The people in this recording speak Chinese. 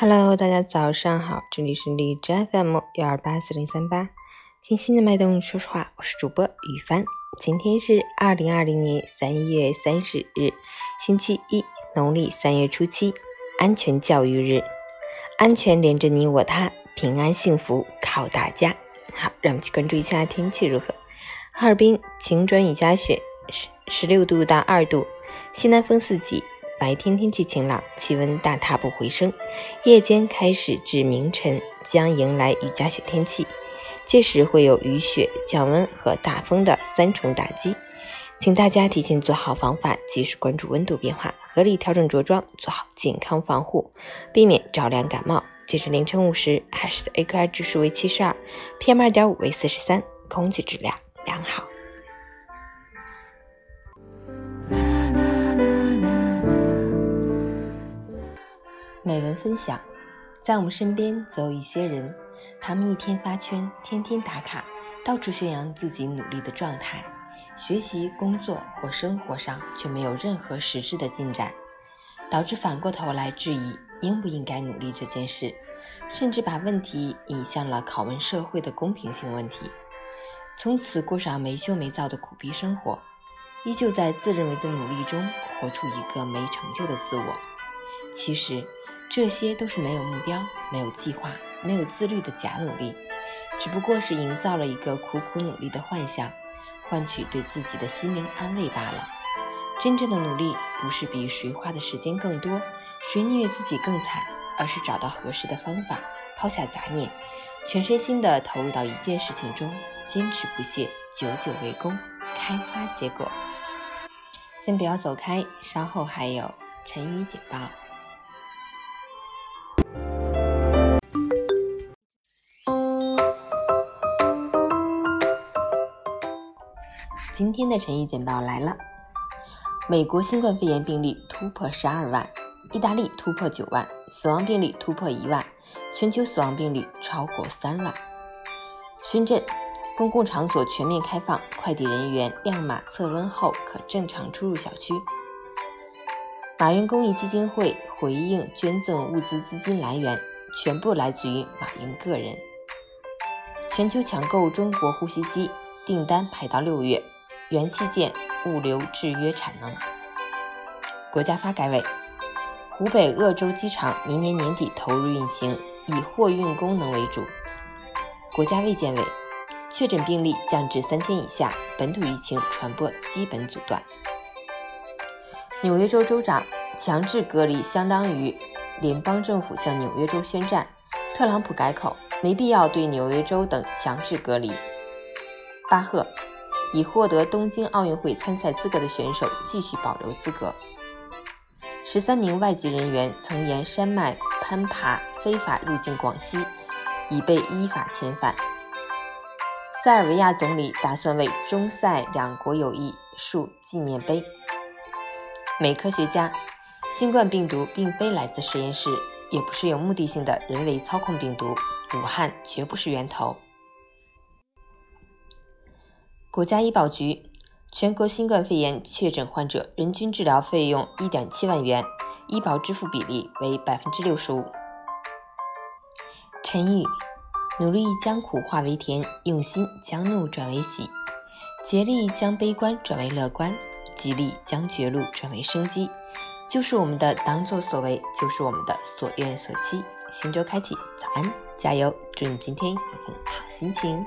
Hello，大家早上好，这里是荔枝 FM 幺二八四零三八，听心的脉动说说话，我是主播雨帆。今天是二零二零年三月三十日，星期一，农历三月初七，安全教育日，安全连着你我他，平安幸福靠大家。好，让我们去关注一下天气如何。哈尔滨晴转雨夹雪，十十六度到二度，西南风四级。白天天气晴朗，气温大踏步回升，夜间开始至明晨将迎来雨夹雪天气，届时会有雨雪、降温和大风的三重打击，请大家提前做好防范，及时关注温度变化，合理调整着装，做好健康防护，避免着凉感冒。截至凌晨五时，海市的 AQI 指数为七十二，PM 二点五为四十三，空气质量良好。美文分享，在我们身边总有一些人，他们一天发圈，天天打卡，到处宣扬自己努力的状态，学习、工作或生活上却没有任何实质的进展，导致反过头来质疑应不应该努力这件事，甚至把问题引向了拷问社会的公平性问题，从此过上没羞没躁的苦逼生活，依旧在自认为的努力中活出一个没成就的自我。其实。这些都是没有目标、没有计划、没有自律的假努力，只不过是营造了一个苦苦努力的幻想，换取对自己的心灵安慰罢了。真正的努力不是比谁花的时间更多，谁虐自己更惨，而是找到合适的方法，抛下杂念，全身心的投入到一件事情中，坚持不懈，久久为功，开花结果。先不要走开，稍后还有晨语警报。今天的晨语简报来了：美国新冠肺炎病例突破十二万，意大利突破九万，死亡病例突破一万，全球死亡病例超过三万。深圳公共场所全面开放，快递人员亮码测温后可正常出入小区。马云公益基金会回应捐赠物资资金来源全部来自于马云个人。全球抢购中国呼吸机订单排到六月。元器件物流制约产能。国家发改委，湖北鄂州机场明年年底投入运行，以货运功能为主。国家卫健委，确诊病例降至三千以下，本土疫情传播基本阻断。纽约州州长，强制隔离相当于联邦政府向纽约州宣战。特朗普改口，没必要对纽约州等强制隔离。巴赫。已获得东京奥运会参赛资格的选手继续保留资格。十三名外籍人员曾沿山脉攀爬非法入境广西，已被依法遣返。塞尔维亚总理打算为中塞两国友谊竖纪念碑。美科学家，新冠病毒并非来自实验室，也不是有目的性的人为操控病毒，武汉绝不是源头。国家医保局，全国新冠肺炎确诊患者人均治疗费用一点七万元，医保支付比例为百分之六十五。陈宇，努力将苦化为甜，用心将怒转为喜，竭力将悲观转为乐观，极力将绝路转为生机，就是我们的当作所为，就是我们的所愿所期。新周开启，早安，加油！祝你今天有份好心情。